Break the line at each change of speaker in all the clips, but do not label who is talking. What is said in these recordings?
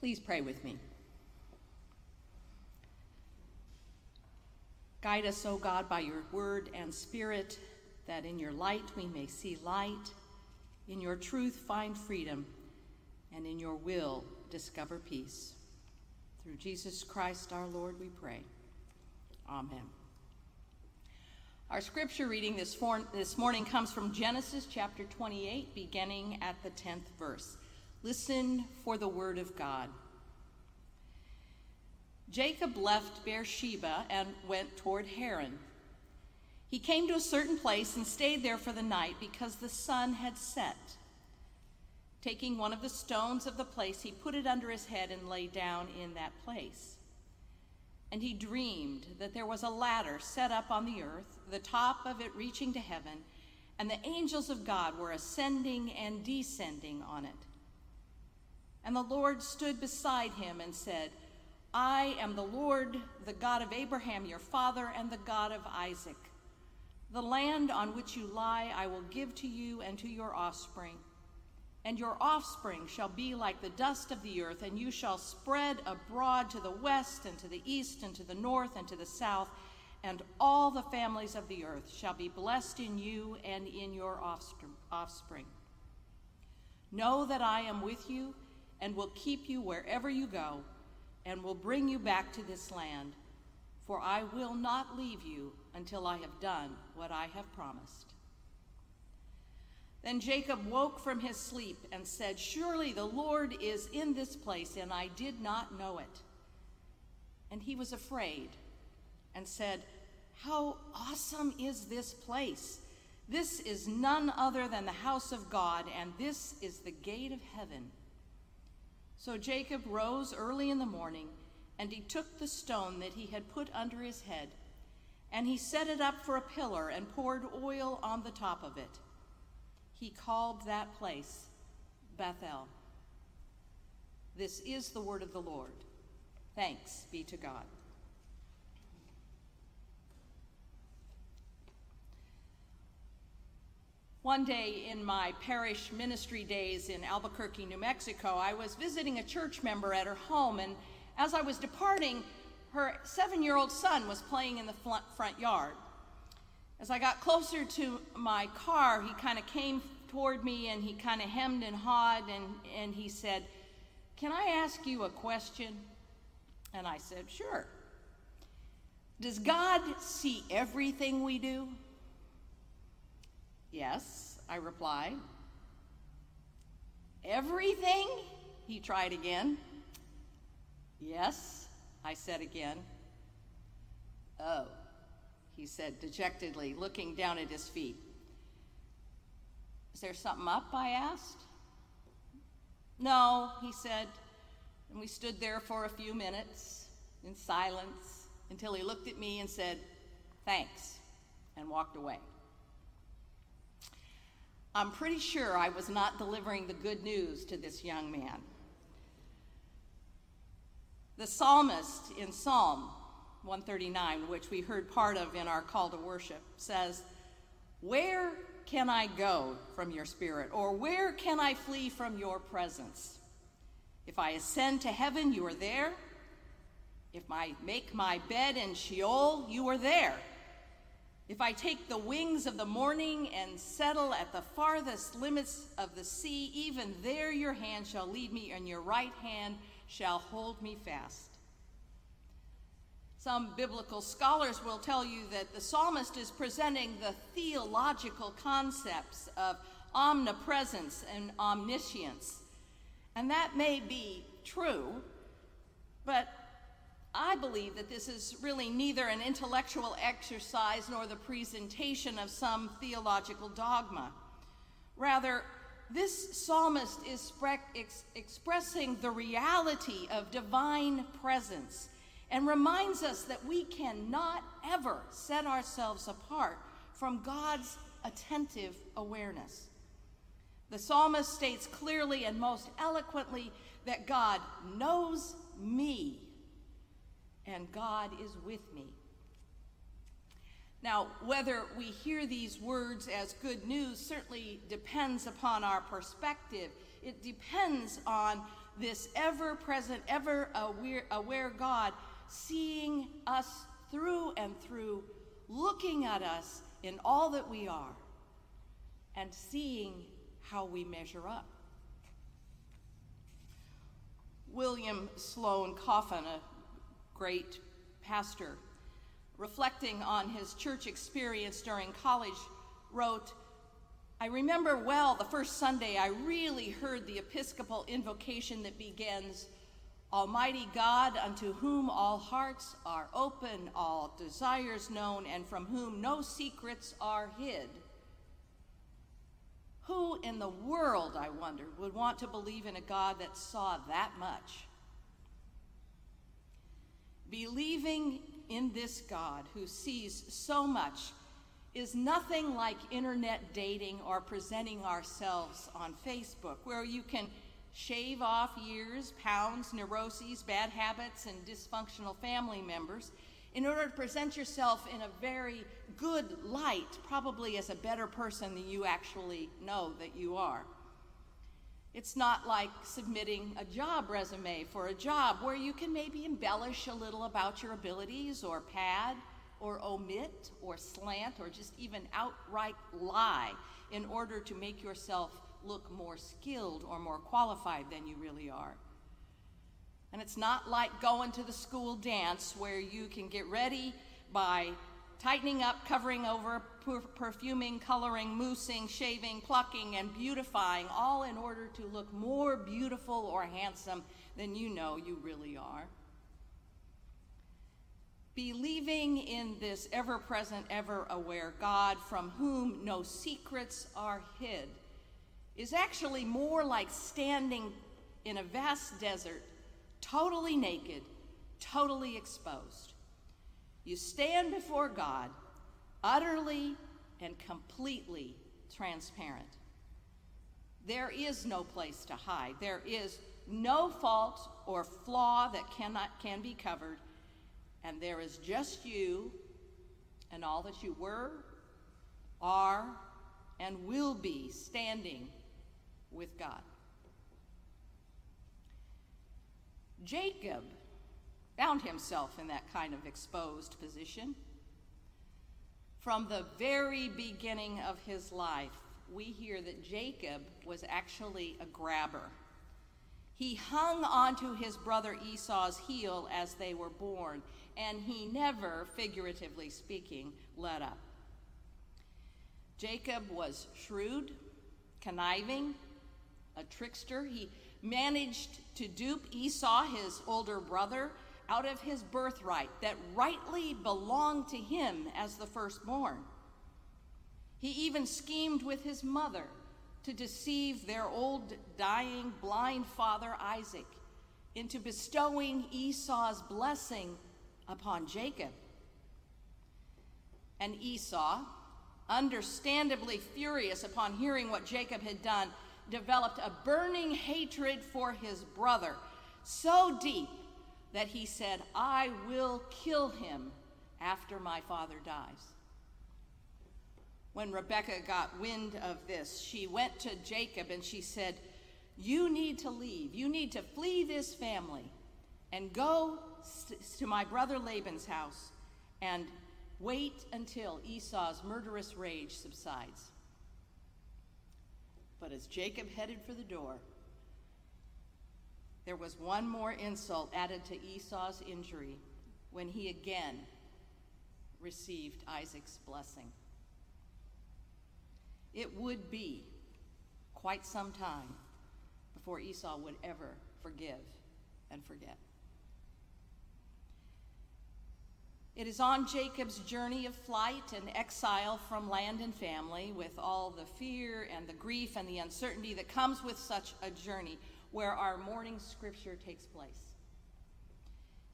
Please pray with me. Guide us, O God, by your word and spirit, that in your light we may see light, in your truth find freedom, and in your will discover peace. Through Jesus Christ our Lord, we pray. Amen. Our scripture reading this, morning comes from Genesis chapter 28, beginning at the 10th verse. Listen for the word of God. Jacob left Beersheba and went toward Haran. He came to a certain place and stayed there for the night because the sun had set. Taking one of the stones of the place, he put it under his head and lay down in that place. And he dreamed that there was a ladder set up on the earth, the top of it reaching to heaven, and the angels of God were ascending and descending on it. And the Lord stood beside him and said, I am the Lord, the God of Abraham your father, and the God of Isaac. The land on which you lie I will give to you and to your offspring. And your offspring shall be like the dust of the earth, and you shall spread abroad to the west, and to the east, and to the north, and to the south, and all the families of the earth shall be blessed in you and in your offspring. Know that I am with you, and will keep you wherever you go and will bring you back to this land, for I will not leave you until I have done what I have promised. Then Jacob woke from his sleep and said, Surely the Lord is in this place, and I did not know it. And he was afraid and said, How awesome is this place! This is none other than the house of God, and this is the gate of heaven. So Jacob rose early in the morning, and he took the stone that he had put under his head, and he set it up for a pillar and poured oil on the top of it. He called that place Bethel. This is the word of the Lord. Thanks be to God. One day in my parish ministry days in Albuquerque, New Mexico, I was visiting a church member at her home, and as I was departing, her seven year old son was playing in the front yard. As I got closer to my car, he kind of came toward me and he kind of hemmed and hawed and, and he said, Can I ask you a question? And I said, Sure. Does God see everything we do? Yes, I replied. Everything? He tried again. Yes, I said again. Oh, he said dejectedly, looking down at his feet. Is there something up? I asked. No, he said, and we stood there for a few minutes in silence until he looked at me and said, Thanks, and walked away. I'm pretty sure I was not delivering the good news to this young man. The psalmist in Psalm 139, which we heard part of in our call to worship, says, Where can I go from your spirit? Or where can I flee from your presence? If I ascend to heaven, you are there. If I make my bed in Sheol, you are there. If I take the wings of the morning and settle at the farthest limits of the sea, even there your hand shall lead me, and your right hand shall hold me fast. Some biblical scholars will tell you that the psalmist is presenting the theological concepts of omnipresence and omniscience. And that may be true, but I believe that this is really neither an intellectual exercise nor the presentation of some theological dogma. Rather, this psalmist is ex- expressing the reality of divine presence and reminds us that we cannot ever set ourselves apart from God's attentive awareness. The psalmist states clearly and most eloquently that God knows me and God is with me. Now, whether we hear these words as good news certainly depends upon our perspective It depends on this ever present, ever aware, God seeing us through and through, looking at us in all that we are, and seeing how we measure up. William Sloane Coffin, a great pastor, reflecting on his church experience during college, wrote, I remember well the first Sunday I really heard the Episcopal invocation that begins, Almighty God, unto whom all hearts are open, all desires known, and from whom no secrets are hid. Who in the world, I wonder, would want to believe in a God that saw that much? Believing in this God who sees so much is nothing like internet dating or presenting ourselves on Facebook, where you can shave off years, pounds, neuroses, bad habits, and dysfunctional family members in order to present yourself in a very good light, probably as a better person than you actually know that you are. It's not like submitting a job resume for a job where you can maybe embellish a little about your abilities or pad or omit or slant or just even outright lie in order to make yourself look more skilled or more qualified than you really are. And it's not like going to the school dance where you can get ready by tightening up, covering over, perfuming, coloring, moussing, shaving, plucking, and beautifying, all in order to look more beautiful or handsome than you know you really are. Believing in this ever present, ever aware God from whom no secrets are hid is actually more like standing in a vast desert totally naked, totally exposed. You stand before God utterly and completely transparent. There is no place to hide. There is no fault or flaw that cannot can be covered, and there is just you and all that you were, are, and will be standing with God. Jacob found himself in that kind of exposed position. From the very beginning of his life, we hear that Jacob was actually a grabber. He hung onto his brother Esau's heel as they were born, and he never, figuratively speaking, let up. Jacob was shrewd, conniving, a trickster. He managed to dupe Esau, his older brother, out of his birthright that rightly belonged to him as the firstborn. He even schemed with his mother to deceive their old, dying, blind father Isaac into bestowing Esau's blessing upon Jacob. And Esau, understandably furious upon hearing what Jacob had done, developed a burning hatred for his brother, so deep that he said, I will kill him after my father dies. When Rebekah got wind of this, she went to Jacob and she said, You need to leave. You need to flee this family and go to my brother Laban's house and wait until Esau's murderous rage subsides. But as Jacob headed for the door, there was one more insult added to Esau's injury when he again received Isaac's blessing. It would be quite some time before Esau would ever forgive and forget. It is on Jacob's journey of flight and exile from land and family, with all the fear and the grief and the uncertainty that comes with such a journey, where our morning scripture takes place.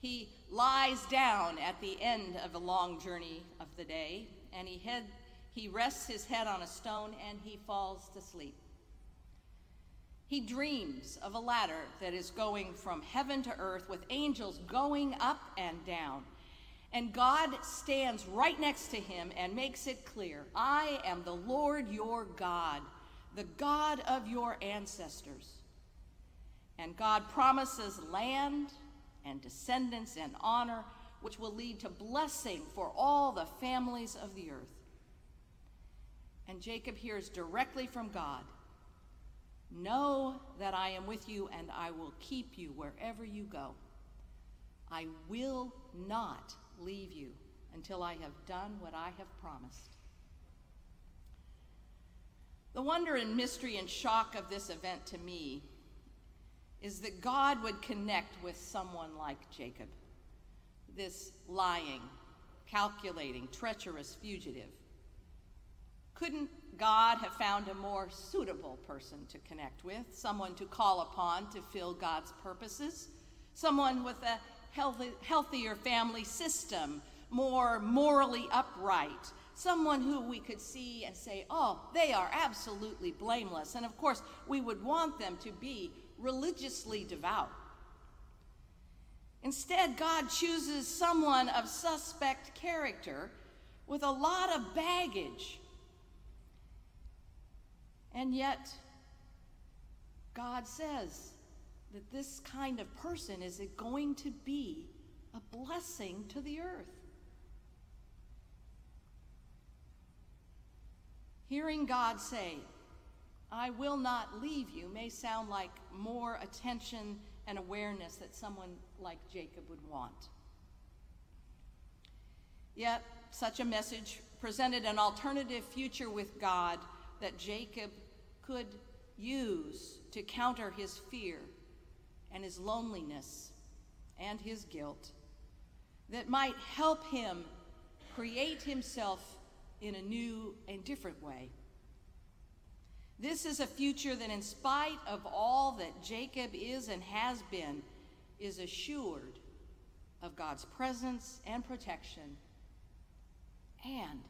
He lies down at the end of a long journey of the day, and he, head, he rests his head on a stone and he falls to sleep. He dreams of a ladder that is going from heaven to earth with angels going up and down and God stands right next to him and makes it clear I am the Lord your God, the God of your ancestors. And God promises land and descendants and honor, which will lead to blessing for all the families of the earth. And Jacob hears directly from God Know that I am with you, and I will keep you wherever you go. I will not leave you until I have done what I have promised. The wonder and mystery and shock of this event to me is that God would connect with someone like Jacob, this lying, calculating, treacherous fugitive. Couldn't God have found a more suitable person to connect with, someone to call upon to fill God's purposes, someone with a healthy, healthier family system, more morally upright, someone who we could see and say, oh, they are absolutely blameless. And of course, we would want them to be religiously devout. Instead, God chooses someone of suspect character with a lot of baggage. And yet, God says that this kind of person is going to be a blessing to the earth. Hearing God say, I will not leave you, may sound like more attention and awareness that someone like Jacob would want. Yet, such a message presented an alternative future with God that Jacob could use to counter his fear and his loneliness and his guilt, that might help him create himself in a new and different way. This is a future that, in spite of all that Jacob is and has been, is assured of God's presence and protection and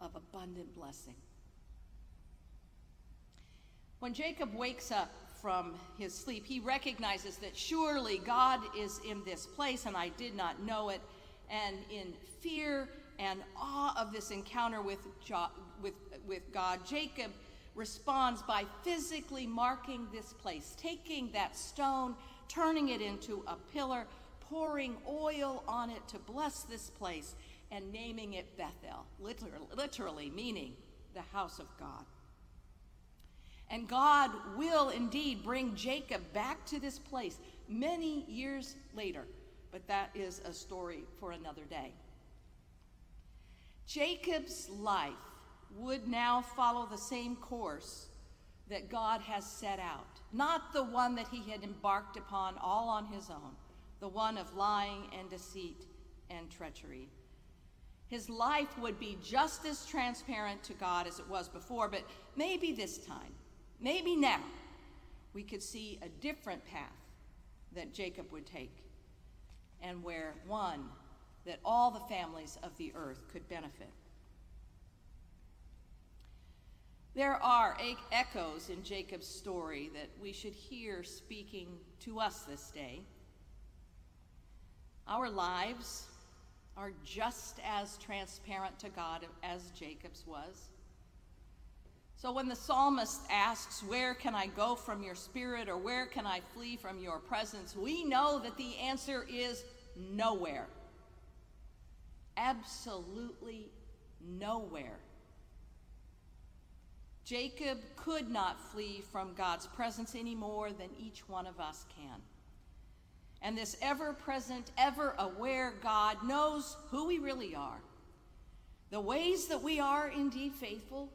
of abundant blessing. When Jacob wakes up from his sleep, he recognizes that surely God is in this place and I did not know it. And in fear and awe of this encounter with, jo- with, with God, Jacob responds by physically marking this place, taking that stone, turning it into a pillar, pouring oil on it to bless this place, and naming it Bethel, literally, literally meaning the house of God. And God will indeed bring Jacob back to this place many years later, but that is a story for another day. Jacob's life would now follow the same course that God has set out, not the one that he had embarked upon all on his own, the one of lying and deceit and treachery. His life would be just as transparent to God as it was before, but maybe this time, maybe now, we could see a different path that Jacob would take, and where one that all the families of the earth could benefit. There are echoes in Jacob's story that we should hear speaking to us this day. Our lives are just as transparent to God as Jacob's was. So when the psalmist asks, Where can I go from your spirit or where can I flee from your presence? we know that the answer is nowhere. Absolutely nowhere. Jacob could not flee from God's presence any more than each one of us can. And this ever present, ever aware God knows who we really are, the ways that we are indeed faithful,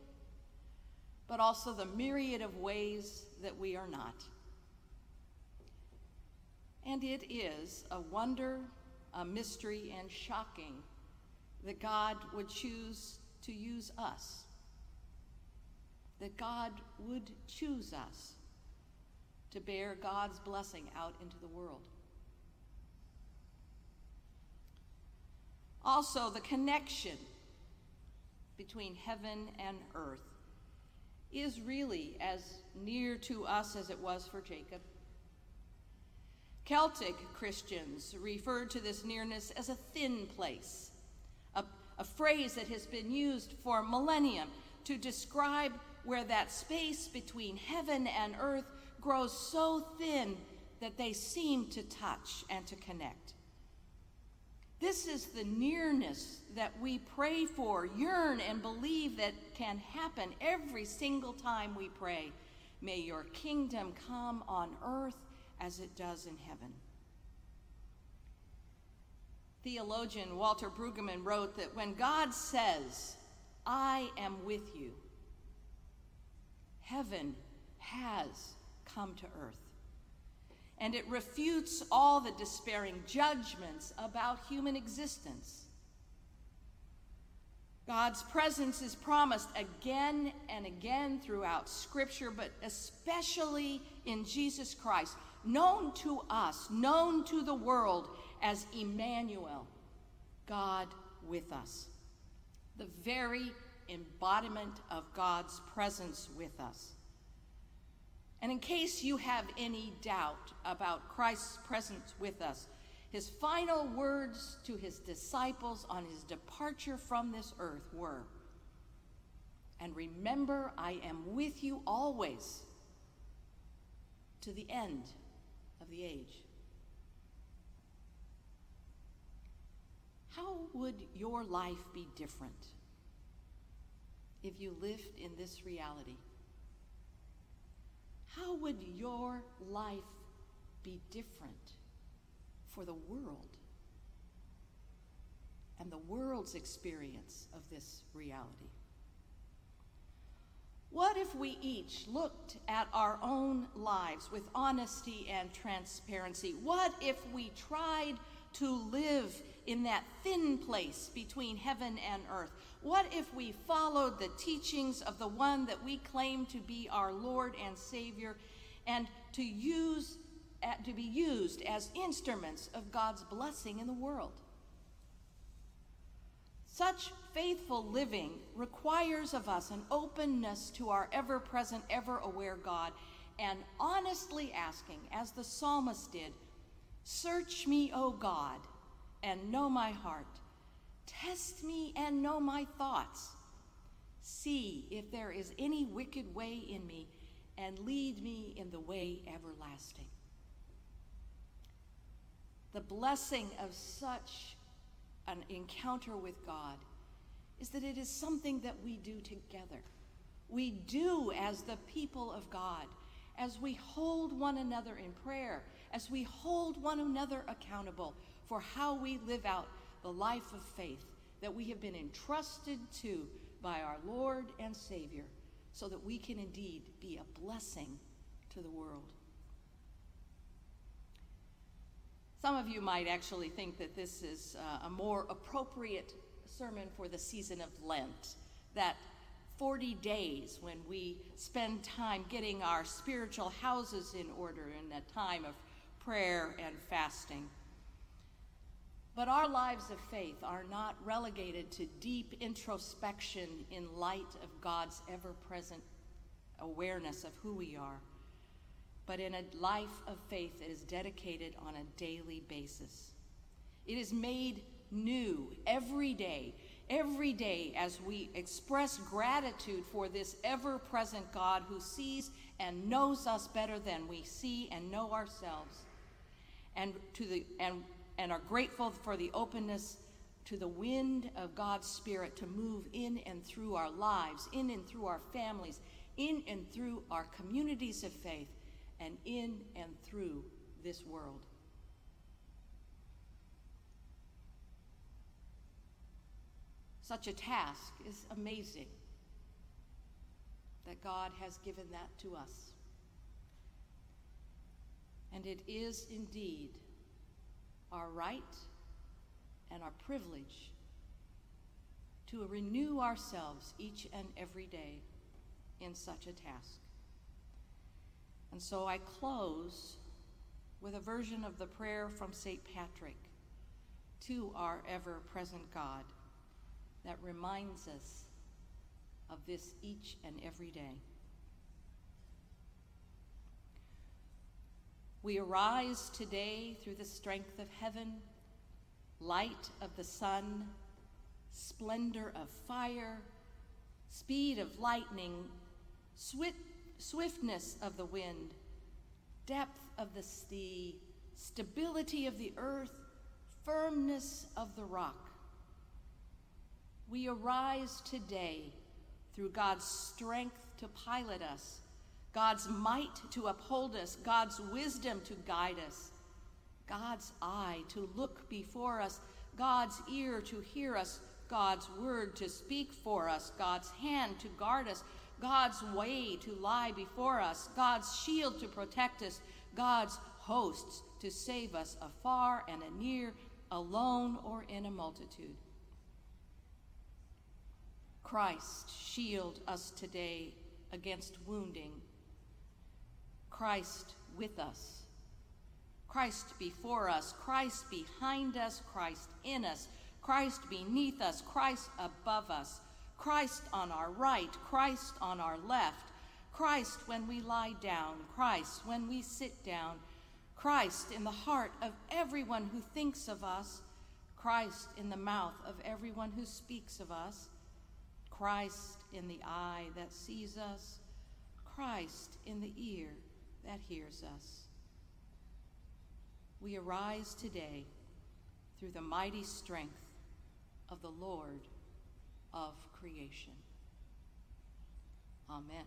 but also the myriad of ways that we are not. And it is a wonder, a mystery, and shocking that God would choose to use us that God would choose us to bear God's blessing out into the world. Also, the connection between heaven and earth is really as near to us as it was for Jacob. Celtic Christians referred to this nearness as a thin place, a, a phrase that has been used for millennium to describe where that space between heaven and earth grows so thin that they seem to touch and to connect. This is the nearness that we pray for, yearn, and believe that can happen every single time we pray. May your kingdom come on earth as it does in heaven. Theologian Walter Brueggemann wrote that when God says, I am with you, heaven has come to earth and it refutes all the despairing judgments about human existence. God's presence is promised again and again throughout Scripture, but especially in Jesus Christ, known to us, known to the world as Emmanuel, God with us, the very embodiment of God's presence with us. And in case you have any doubt about Christ's presence with us, his final words to his disciples on his departure from this earth were And remember, I am with you always to the end of the age. How would your life be different if you lived in this reality? How would your life be different for the world and the world's experience of this reality? What if we each looked at our own lives with honesty and transparency? What if we tried to live in that thin place between heaven and earth? What if we followed the teachings of the one that we claim to be our Lord and Savior and to use uh, to be used as instruments of God's blessing in the world? Such faithful living requires of us an openness to our ever present, ever aware God, and honestly asking, as the psalmist did, Search me, O God, and know my heart. Test me and know my thoughts. See if there is any wicked way in me, and lead me in the way everlasting. The blessing of such an encounter with God is that it is something that we do together. We do as the people of God, as we hold one another in prayer, as we hold one another accountable for how we live out the life of faith that we have been entrusted to by our Lord and Savior, so that we can indeed be a blessing to the world. Some of you might actually think that this is uh, a more appropriate sermon for the season of Lent, that 40 days when we spend time getting our spiritual houses in order in a time of prayer and fasting. But our lives of faith are not relegated to deep introspection in light of God's ever present awareness of who we are, but in a life of faith that is dedicated on a daily basis. It is made new every day, every day as we express gratitude for this ever present God who sees and knows us better than we see and know ourselves. And to the and and are grateful for the openness to the wind of God's Spirit to move in and through our lives, in and through our families, in and through our communities of faith, and in and through this world. Such a task is amazing that God has given that to us. And it is indeed our right and our privilege to renew ourselves each and every day in such a task. And so I close with a version of the prayer from St. Patrick to our ever present God that reminds us of this each and every day. We arise today through the strength of heaven, light of the sun, splendor of fire, speed of lightning, swift, swiftness of the wind, depth of the sea, stability of the earth, firmness of the rock. We arise today through God's strength to pilot us, God's might to uphold us, God's wisdom to guide us, God's eye to look before us, God's ear to hear us, God's word to speak for us, God's hand to guard us, God's way to lie before us, God's shield to protect us, God's hosts to save us afar and anear, alone or in a multitude. Christ, shield us today against wounding. Christ with us. Christ before us. Christ behind us. Christ in us. Christ beneath us. Christ above us. Christ on our right. Christ on our left. Christ when we lie down. Christ when we sit down. Christ in the heart of everyone who thinks of us. Christ in the mouth of everyone who speaks of us. Christ in the eye that sees us, Christ in the ear that hears us. We arise today through the mighty strength of the Lord of creation. Amen.